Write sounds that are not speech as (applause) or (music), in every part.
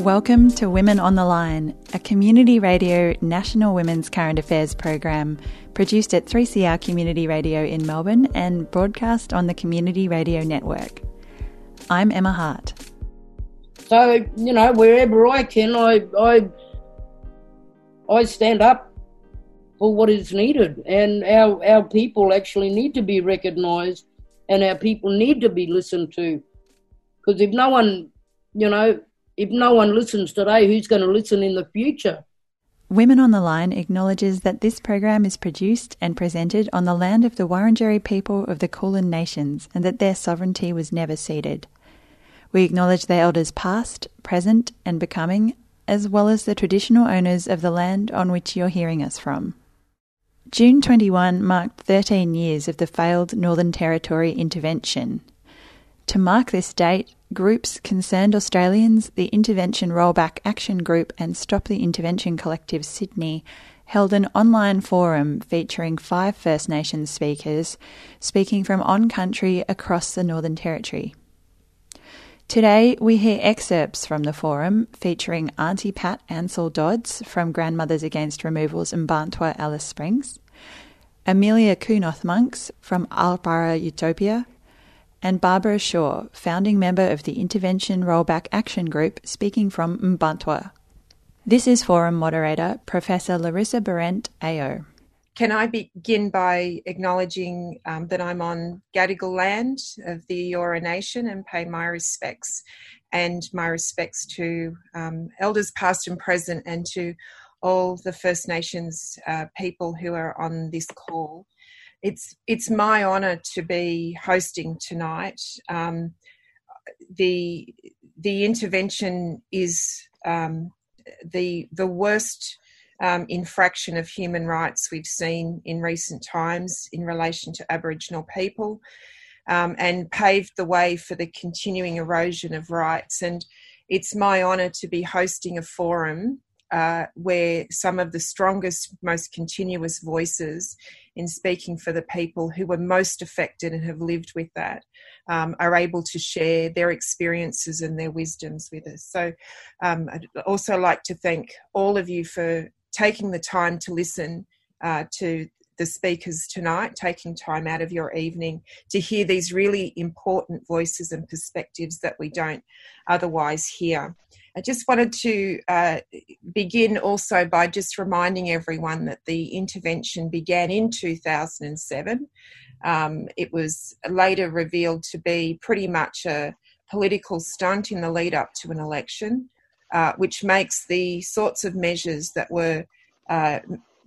Welcome to Women on the Line, a community radio national women's current affairs program produced at 3CR Community Radio in Melbourne and broadcast on the Community Radio Network. I'm Emma Hart. So, you know, wherever I can, I, I, I stand up for what is needed. And our, our people actually need to be recognised and our people need to be listened to. Because if no one, you know, if no one listens today, who's going to listen in the future? Women on the Line acknowledges that this program is produced and presented on the land of the Wurundjeri people of the Kulin Nations and that their sovereignty was never ceded. We acknowledge their elders past, present, and becoming, as well as the traditional owners of the land on which you're hearing us from. June 21 marked 13 years of the failed Northern Territory intervention. To mark this date, groups Concerned Australians, the Intervention Rollback Action Group, and Stop the Intervention Collective Sydney held an online forum featuring five First Nations speakers speaking from on country across the Northern Territory. Today, we hear excerpts from the forum featuring Auntie Pat Ansell Dodds from Grandmothers Against Removals in Mparntwe, Alice Springs, Amelia Kunoth Monks from Arlparra Utopia, and Barbara Shaw, founding member of the Intervention Rollback Action Group, speaking from Mparntwe. This is forum moderator Professor Larissa Behrendt, AO. Can I begin by acknowledging um, that I'm on Gadigal land of the Eora Nation and pay my respects and my respects to um, elders past and present and to all the First Nations uh, people who are on this call it's it's my honour to be hosting tonight. Um, the the intervention is um, the the worst um, infraction of human rights we've seen in recent times in relation to Aboriginal people, um, and paved the way for the continuing erosion of rights. And it's my honour to be hosting a forum uh, where some of the strongest, most continuous voices in speaking for the people who were most affected and have lived with that um, are able to share their experiences and their wisdoms with us. So, um, I'd also like to thank all of you for taking the time to listen uh, to the speakers tonight, taking time out of your evening to hear these really important voices and perspectives that we don't otherwise hear. I just wanted to uh, begin also by just reminding everyone that the intervention began in 2007. Um, it was later revealed to be pretty much a political stunt in the lead up to an election, uh, which makes the sorts of measures that were uh,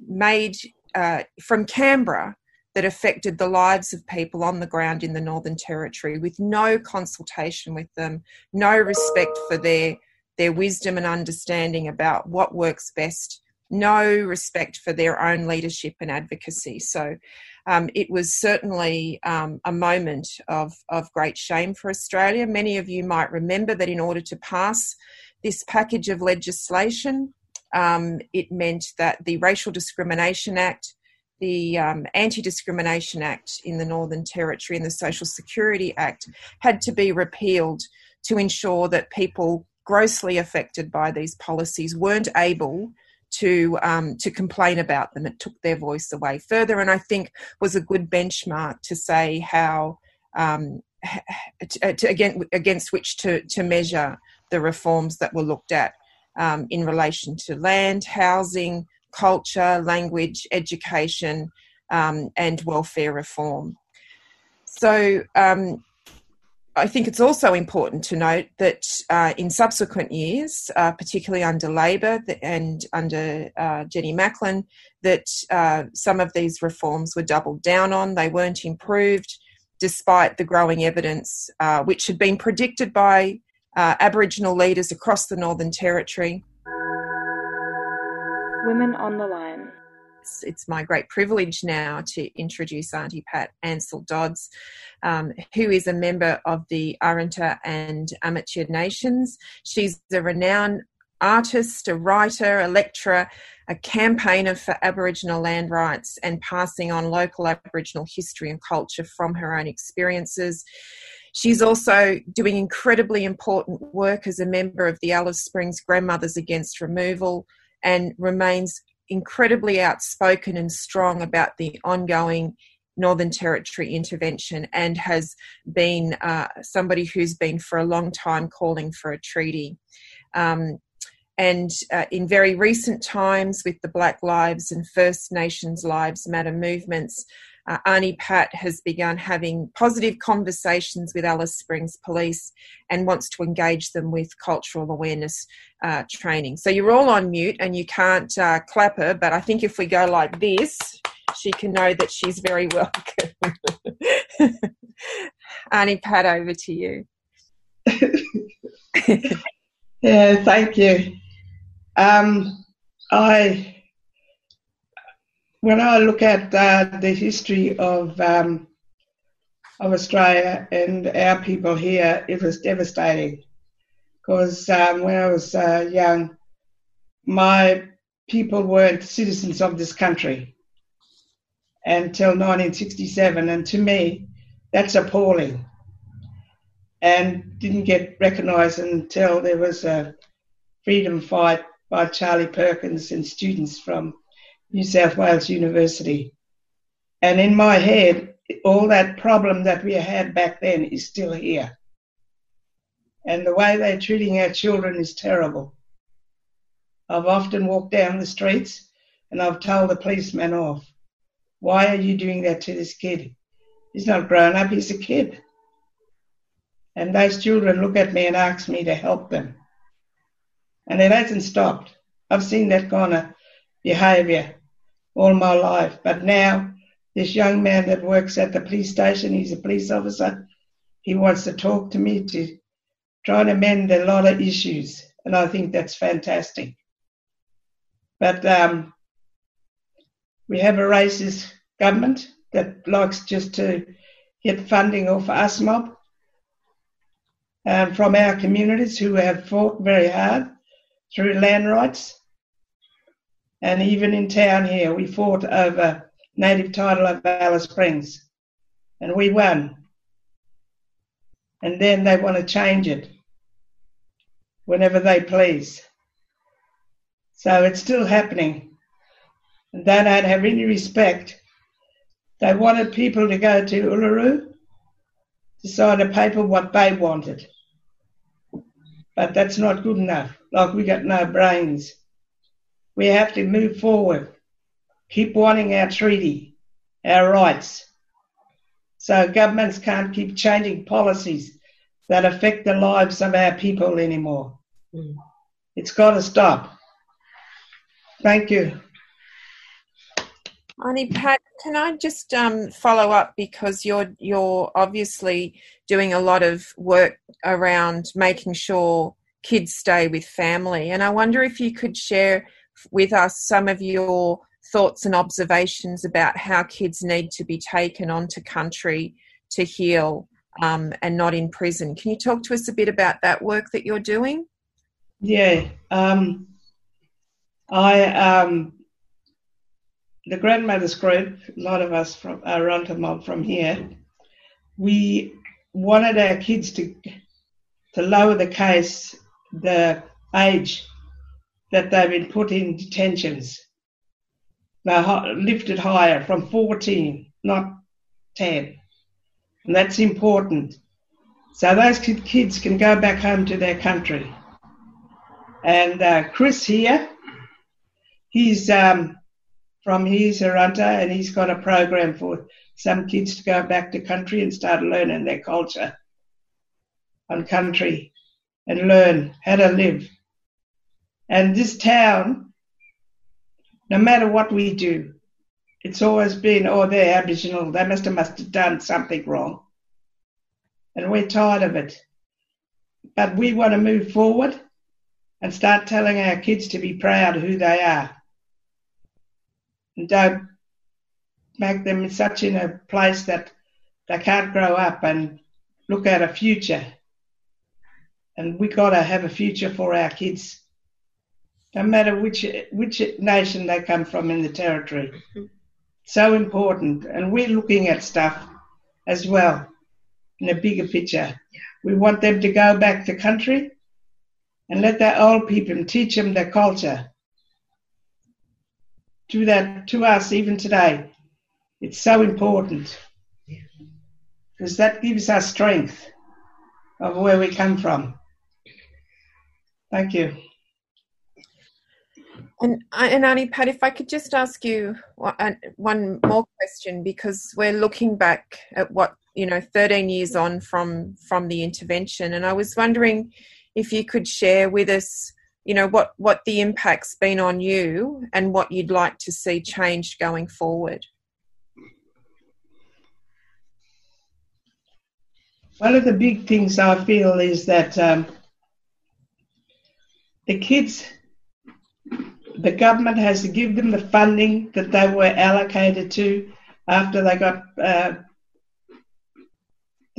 made uh, from Canberra that affected the lives of people on the ground in the Northern Territory with no consultation with them, no respect for their their wisdom and understanding about what works best, no respect for their own leadership and advocacy. So um, it was certainly um, a moment of, of great shame for Australia. Many of you might remember that in order to pass this package of legislation, um, it meant that the Racial Discrimination Act, the um, Anti Discrimination Act in the Northern Territory, and the Social Security Act had to be repealed to ensure that people grossly affected by these policies weren't able to um, to complain about them. It took their voice away further, and I think was a good benchmark to say how um, to, to, against, against which to to measure the reforms that were looked at um, in relation to land, housing, culture, language, education, um, and welfare reform. So um, I think it's also important to note that uh, in subsequent years, uh, particularly under Labor and under uh, Jenny Macklin, that uh, some of these reforms were doubled down on. They weren't improved, despite the growing evidence, uh, which had been predicted by uh, Aboriginal leaders across the Northern Territory. Women on the line it's, it's my great privilege now to introduce Auntie Pat Ansell Dodds, um, who is a member of the Arunta and Anmatyerr Nations. She's a renowned artist, a writer, a lecturer, a campaigner for Aboriginal land rights and passing on local Aboriginal history and culture from her own experiences. She's also doing incredibly important work as a member of the Alice Springs Grandmothers Against Removal and remains incredibly outspoken and strong about the ongoing Northern Territory intervention and has been uh, somebody who's been for a long time calling for a treaty. Um, and uh, in very recent times, with the Black Lives and First Nations Lives Matter movements, uh, Auntie Pat has begun having positive conversations with Alice Springs Police and wants to engage them with cultural awareness uh, training. So you're all on mute and you can't uh, clap her, but I think if we go like this, she can know that she's very (laughs) welcome. Auntie Pat, over to you. (laughs) yeah, thank you. Um, I when I look at uh, the history of um, of Australia and our people here, it was devastating. Because um, when I was uh, young, my people weren't citizens of this country until 1967, and to me, that's appalling. And didn't get recognised until there was a freedom fight by Charlie Perkins and students from New South Wales University. And in my head, all that problem that we had back then is still here. And the way they're treating our children is terrible. I've often walked down the streets and I've told the policeman off, why are you doing that to this kid? He's not grown up, he's a kid. And those children look at me and ask me to help them. And it hasn't stopped. I've seen that kind of behaviour all my life. But now, this young man that works at the police station, he's a police officer, he wants to talk to me to try and mend a lot of issues. And I think that's fantastic. But um, we have a racist government that likes just to get funding off us mob um, from our communities who have fought very hard through land rights. And even in town here, we fought over native title of Alice Springs, and we won. And then they want to change it whenever they please. So it's still happening. And they don't have any respect. They wanted people to go to Uluru to sign a paper what they wanted. But that's not good enough. Like we got no brains. We have to move forward, keep wanting our treaty, our rights. So governments can't keep changing policies that affect the lives of our people anymore. Mm. It's got to stop. Thank you. Auntie Pat, can I just um, follow up because you're you're obviously doing a lot of work around making sure kids stay with family, and I wonder if you could share with us some of your thoughts and observations about how kids need to be taken onto country to heal um, and not in prison. Can you talk to us a bit about that work that you're doing? Yeah, um, I um, the grandmothers group. A lot of us from around the mob from here. We wanted our kids to to lower the case, the age that they've been put in detentions. They're lifted higher from 14, not 10. And that's important. So those kids can go back home to their country. And uh, Chris here, he's um, from he's a runter and he's got a program for some kids to go back to country and start learning their culture on country and learn how to live and this town, no matter what we do, it's always been, oh, they're Aboriginal. They must have, must have done something wrong. And we're tired of it. But we want to move forward and start telling our kids to be proud of who they are. And don't make them such in a place that they can't grow up and look at a future. And we got to have a future for our kids no matter which which nation they come from in the territory. Mm-hmm. So important, and we're looking at stuff as well. in a bigger picture. We want them to go back to country and let their old people teach them their culture. Do that to us even today. It's so important because that gives us strength of where we come from. Thank you. And, uh, and Auntie Pat, if I could just ask you uh, one more question, because we're looking back at what you know, 13 years on from from the intervention, and I was wondering if you could share with us, you know, what what the impact's been on you and what you'd like to see changed going forward. One of the big things I feel is that um, the kids the government has to give them the funding that they were allocated to after they got uh,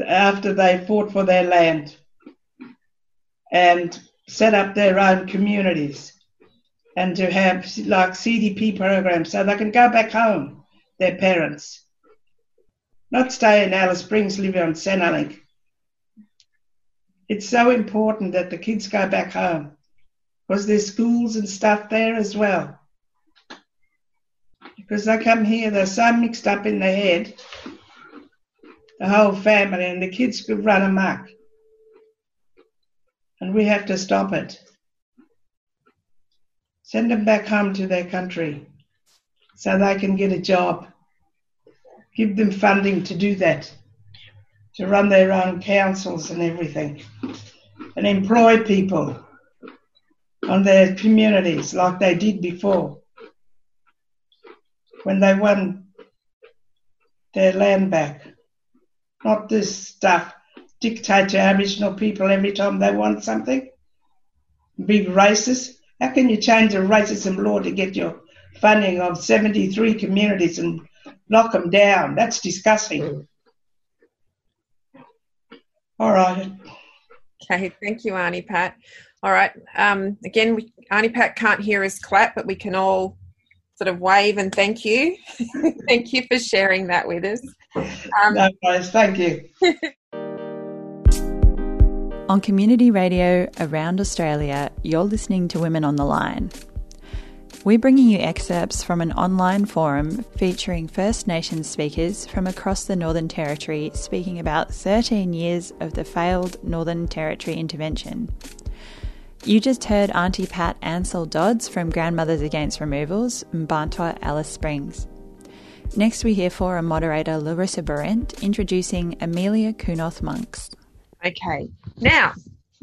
after they fought for their land and set up their own communities and to have like CDP programs so they can go back home, their parents, not stay in Alice Springs living on Centrelink. It's so important that the kids go back home was there schools and stuff there as well? Because they come here, they're so mixed up in their head, the whole family, and the kids could run amok. And we have to stop it. Send them back home to their country so they can get a job. Give them funding to do that, to run their own councils and everything, and employ people on their communities like they did before when they won their land back. Not this stuff dictate to Aboriginal people every time they want something. Big racist. How can you change a racism law to get your funding of 73 communities and lock them down? That's disgusting. All right. Okay, thank you, Auntie Pat. All right. Um, again, we, Auntie Pat can't hear us clap, but we can all sort of wave and thank you. (laughs) thank you for sharing that with us. Um, no worries. Thank you. (laughs) on community radio around Australia, you're listening to Women on the Line. We're bringing you excerpts from an online forum featuring First Nations speakers from across the Northern Territory speaking about 13 years of the failed Northern Territory intervention. You just heard Auntie Pat Ansell Dodds from Grandmothers Against Removals, Mparntwe, Alice Springs. Next, we hear Forum moderator Larissa Behrendt introducing Amelia Kunoth Monks. Okay, now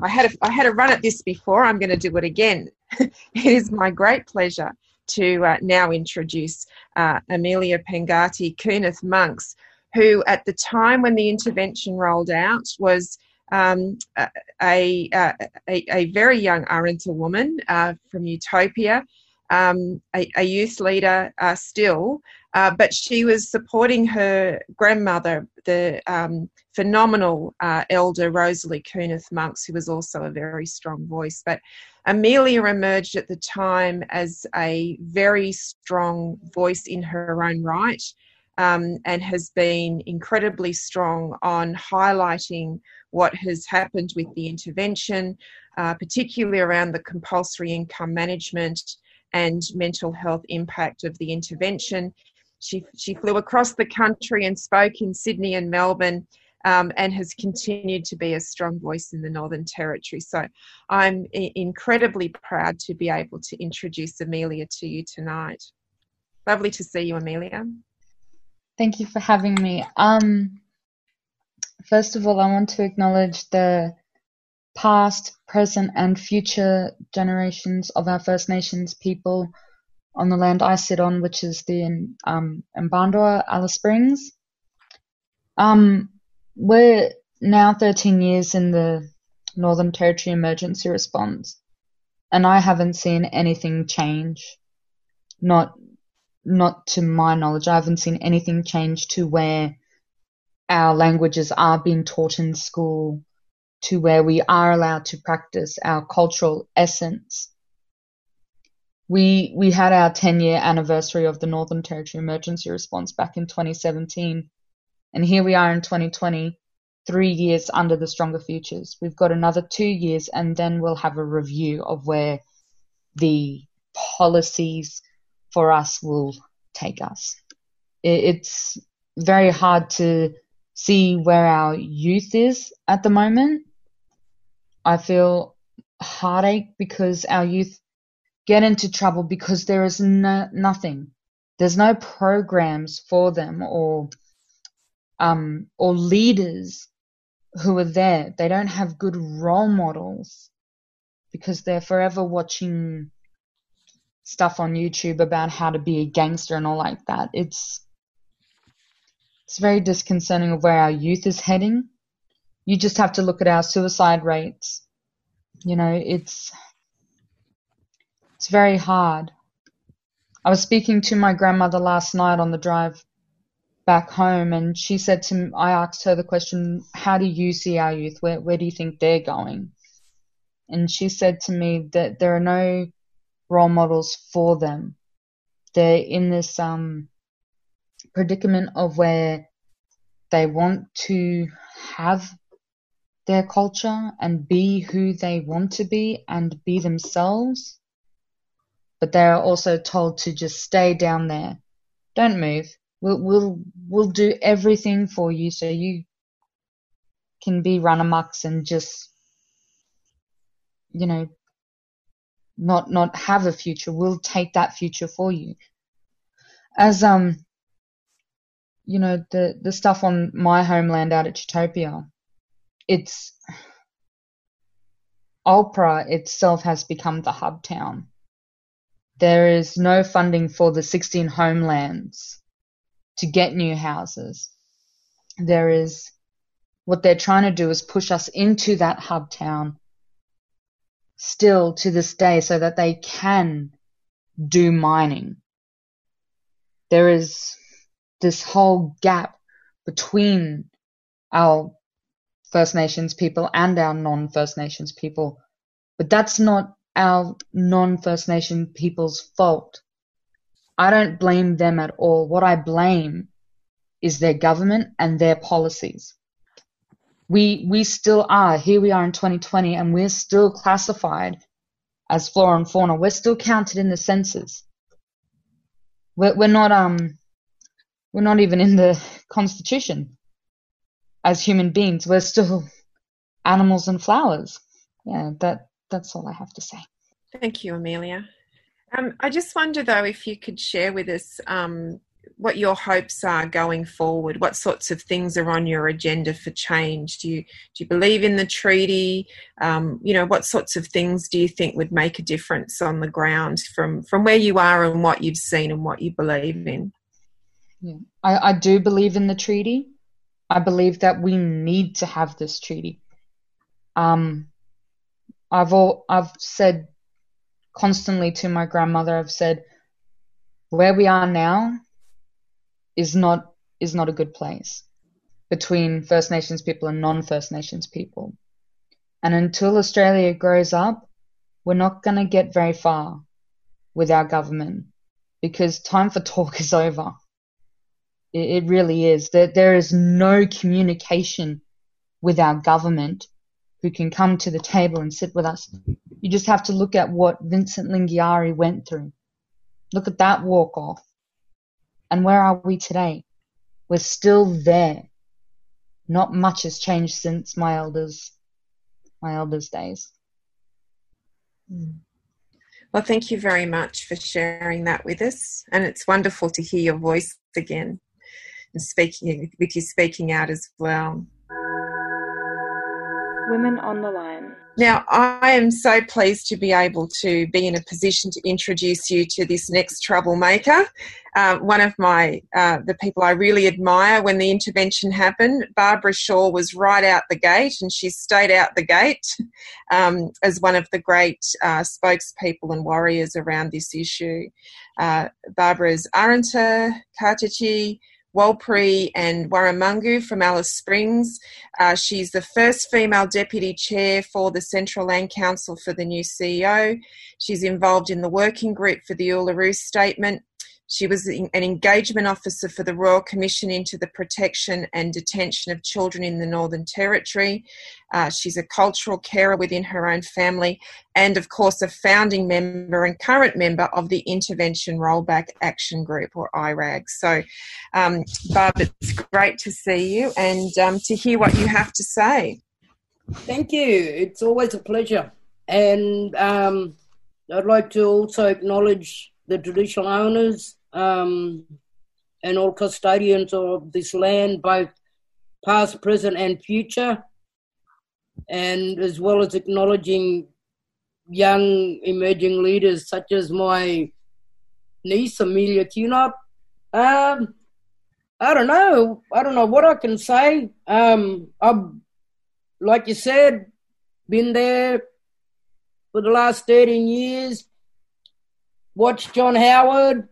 I had a, I had a run at this before. I'm going to do it again. (laughs) it is my great pleasure to uh, now introduce uh, Amelia Pengati Kunoth Monks, who at the time when the intervention rolled out was um, a, a, a, a, very young Arrernte woman uh, from Utopia, um, a, a, youth leader uh, still, uh, but she was supporting her grandmother, the um, phenomenal uh, elder Rosalie Kunoth Monks, who was also a very strong voice. But Amelia emerged at the time as a very strong voice in her own right. Um, and has been incredibly strong on highlighting what has happened with the intervention, uh, particularly around the compulsory income management and mental health impact of the intervention. She, she flew across the country and spoke in Sydney and Melbourne um, and has continued to be a strong voice in the Northern Territory. So I'm I- incredibly proud to be able to introduce Amelia to you tonight. Lovely to see you, Amelia. Thank you for having me. Um, First of all, I want to acknowledge the past, present, and future generations of our First Nations people on the land I sit on, which is the um, Alice Springs. Um, we're now 13 years in the Northern Territory emergency response, and I haven't seen anything change. Not, not to my knowledge, I haven't seen anything change to where our languages are being taught in school to where we are allowed to practice our cultural essence. We we had our 10 year anniversary of the Northern Territory emergency response back in 2017 and here we are in 2020 three years under the Stronger Futures. We've got another two years, and then we'll have a review of where the policies for us will take us. It's very hard to see where our youth is at the moment. I feel heartache because our youth get into trouble because there is no, nothing. There's no programs for them or um, or leaders who are there. They don't have good role models because they're forever watching stuff on YouTube about how to be a gangster and all like that. It's it's very disconcerting of where our youth is heading. You just have to look at our suicide rates. You know, it's it's very hard. I was speaking to my grandmother last night on the drive back home, and she said to me, I asked her the question, How do you see our youth? Where, where do you think they're going? And she said to me that there are no role models for them. They're in this um, predicament of where they want to have their culture and be who they want to be and be themselves. But they're also told to just stay down there. Don't move. We'll we'll we'll do everything for you so you can be run amucks and just you know not not have a future. We'll take that future for you. As um you know the the stuff on my homeland out at Utopia, it's Arlparra itself has become the hub town. There is no funding for the 16 homelands to get new houses. There is what they're trying to do is push us into that hub town still to this day so that they can do mining. There is this whole gap between our First Nations people and our non First Nations people. But that's not our non First Nation people's fault. I don't blame them at all. What I blame is their government and their policies. We we still are here. We are in 2020, and we're still classified as flora and fauna. We're still counted in the census. We're, we're not um we're not even in the constitution as human beings. We're still animals and flowers. Yeah, that that's all I have to say. Thank you, Amelia. Um, I just wonder, though, if you could share with us um, what your hopes are going forward. What sorts of things are on your agenda for change? Do you do you believe in the treaty? Um, you know, what sorts of things do you think would make a difference on the ground from from where you are and what you've seen and what you believe in? I, I do believe in the treaty. I believe that we need to have this treaty. Um, I've all I've said constantly to my grandmother. I've said, where we are now is not is not a good place between First Nations people and non-First Nations people. And until Australia grows up, we're not going to get very far with our government because time for talk is over. It, it really is. There, there is no communication with our government who can come to the table and sit with us. You just have to look at what Vincent Lingiari went through. Look at that walk off. And where are we today? We're still there. Not much has changed since my elders my elders days. Hmm. Well, thank you very much for sharing that with us. And it's wonderful to hear your voice again and speaking with you speaking out as well. Women on the Line. Now, I am so pleased to be able to be in a position to introduce you to this next troublemaker. Uh, one of my uh, the people I really admire when the intervention happened, Barbara Shaw was right out the gate, and she stayed out the gate um, as one of the great uh, spokespeople and warriors around this issue. Uh, Barbara's Arrernte, Kaytetye, Warlpiri and Warramungu from Alice Springs. Uh, she's the first female deputy chair for the Central Land Council for the new CEO. She's involved in the working group for the Uluru Statement. She was an engagement officer for the Royal Commission into the Protection and Detention of Children in the Northern Territory. Uh, she's a cultural carer within her own family, and of course, a founding member and current member of the Intervention Rollback Action Group, or IRAG. So, um, Barb, it's great to see you and um, to hear what you have to say. Thank you. It's always a pleasure. And um, I'd like to also acknowledge the traditional owners um, and all custodians of this land, both past, present, and future, and as well as acknowledging young emerging leaders such as my niece Amelia Kunoth. Um, I don't know. I don't know what I can say. Um, I've, like you said, been there for the last 13 years. Watched John Howard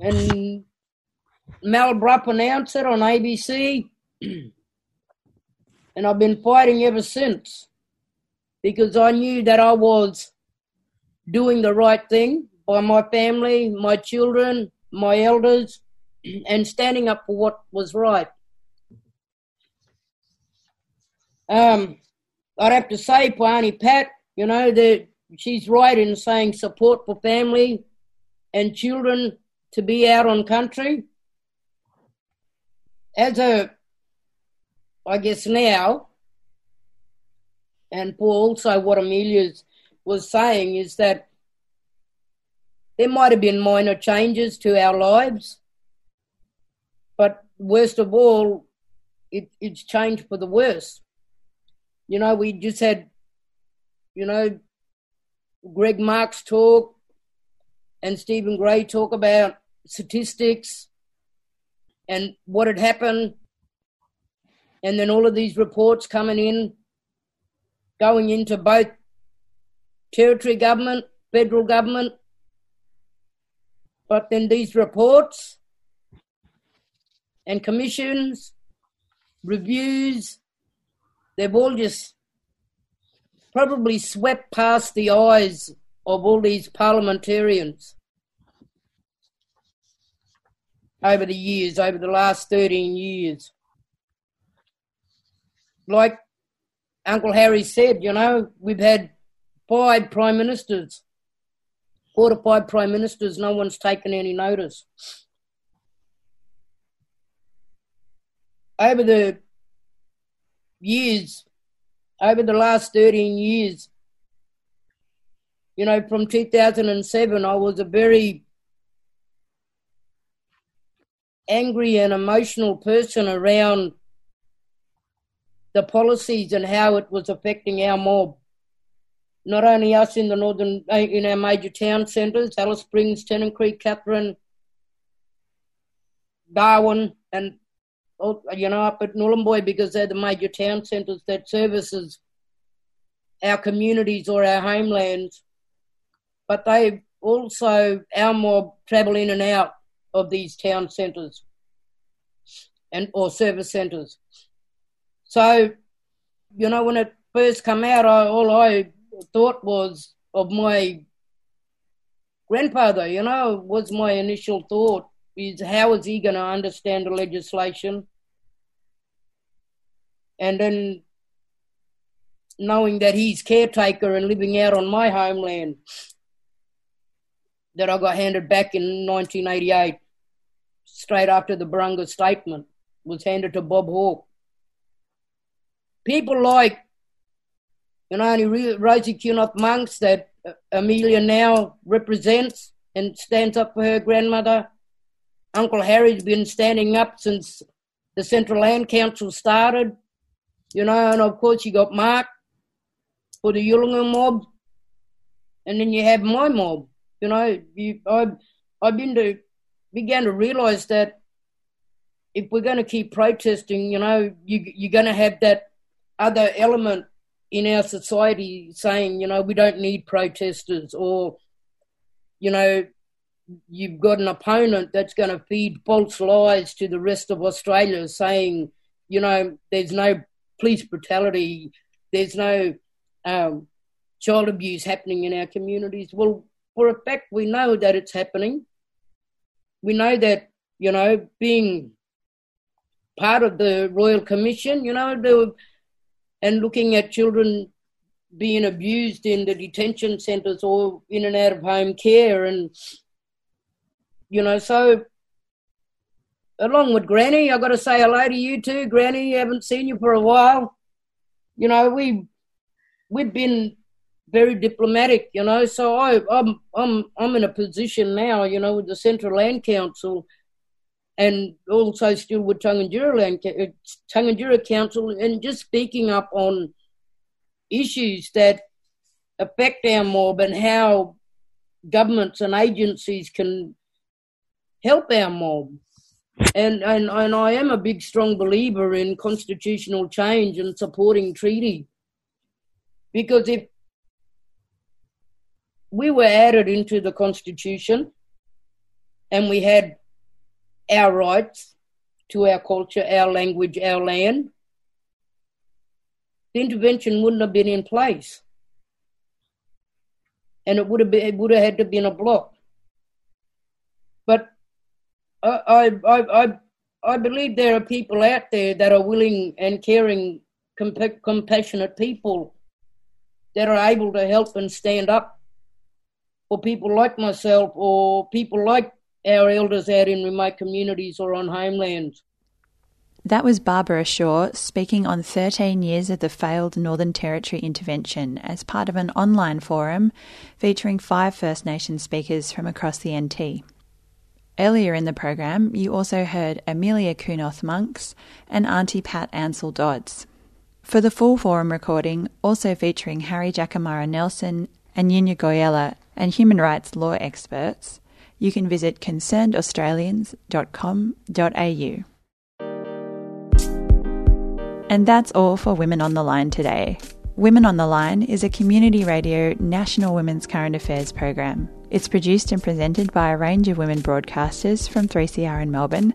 and Mal Brough announced it on ABC. (clears throat) and I've been fighting ever since because I knew that I was doing the right thing by my family, my children, my elders, (clears throat) and standing up for what was right. Um, I'd have to say, Pani Pat, you know, that she's right in saying support for family and children to be out on country. As a, I guess now, and also what Amelia was saying is that there might have been minor changes to our lives, but worst of all, it, it's changed for the worse. You know, we just had, you know, Greg Marks talk and Stephen Gray talk about statistics and what had happened, and then all of these reports coming in, going into both territory government, federal government, but then these reports and commissions, reviews, they've all just probably swept past the eyes of all these parliamentarians over the years, over the last 13 years. Like Uncle Harry said, you know, we've had five prime ministers, four to five prime ministers, no one's taken any notice. Over the years, over the last 13 years, you know, from 2007, I was a very angry and emotional person around the policies and how it was affecting our mob. Not only us in the northern, in our major town centres, Alice Springs, Tennant Creek, Katherine, Darwin, and you know up at Nhulunbuy because they're the major town centres that services our communities or our homelands but they also, our mob travel in and out of these town centres and or service centres. So, you know, when it first came out, I, all I thought was of my grandfather, you know, was my initial thought is how is he going to understand the legislation? And then knowing that he's caretaker and living out on my homeland that I got handed back in 1988, straight after the Barunga statement was handed to Bob Hawke. People like, you know, only Rosie Kunoth Monks that uh, Amelia now represents and stands up for her grandmother. Uncle Harry's been standing up since the Central Land Council started, you know, and of course you got Mark for the Yolngu mob, and then you have my mob. You know, you, I I've been to began to realise that if we're going to keep protesting, you know, you you're going to have that other element in our society saying, you know, we don't need protesters, or you know, you've got an opponent that's going to feed false lies to the rest of Australia, saying, you know, there's no police brutality, there's no um, child abuse happening in our communities. Well, for a fact, we know that it's happening. we know that, you know, being part of the Royal Commission, you know, the, and looking at children being abused in the detention centres or in and out of home care. And, you know, so along with Granny, I've got to say hello to you too, Granny. Haven't seen you for a while. You know, we we've been very diplomatic, you know. So I, I'm I'm I'm in a position now, you know, with the Central Land Council, and also still with Tangentyere Land uh, Council, and just speaking up on issues that affect our mob and how governments and agencies can help our mob. And, and and I am a big strong believer in constitutional change and supporting treaty. Because if we were added into the constitution and we had our rights to our culture, our language, our land, the intervention wouldn't have been in place. And it would have been, it would have had to been a block. But I, I, I, I believe there are people out there that are willing and caring, comp- compassionate people that are able to help and stand up for people like myself or people like our elders out in remote communities or on homelands. That was Barbara Shaw speaking on 13 years of the failed Northern Territory intervention as part of an online forum featuring five First Nation speakers from across the NT. Earlier in the program, you also heard Amelia Kunoth Monks and Auntie Pat Ansell Dodds. For the full forum recording, also featuring Harry Jakamarra Nelson and Yingiya Guyula and human rights law experts, you can visit concernedaustralians.com.au. And that's all for Women on the Line today. Women on the Line is a community radio national women's current affairs program. It's produced and presented by a range of women broadcasters from 3CR in Melbourne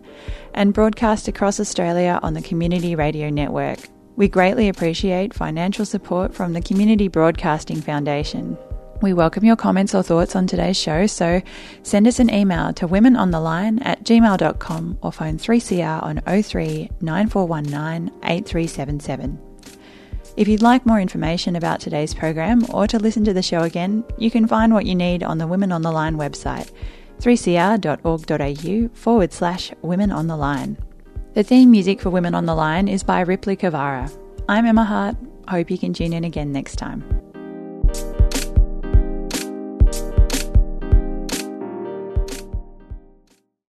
and broadcast across Australia on the Community Radio Network. We greatly appreciate financial support from the Community Broadcasting Foundation. We welcome your comments or thoughts on today's show, so send us an email to womenontheline at gmail.com or phone 3CR on 03 9419 8377. If you'd like more information about today's program or to listen to the show again, you can find what you need on the Women on the Line website, 3cr.org.au forward slash Women on the Line. The theme music for Women on the Line is by Ripley Kavara. I'm Emma Hart. Hope you can tune in again next time.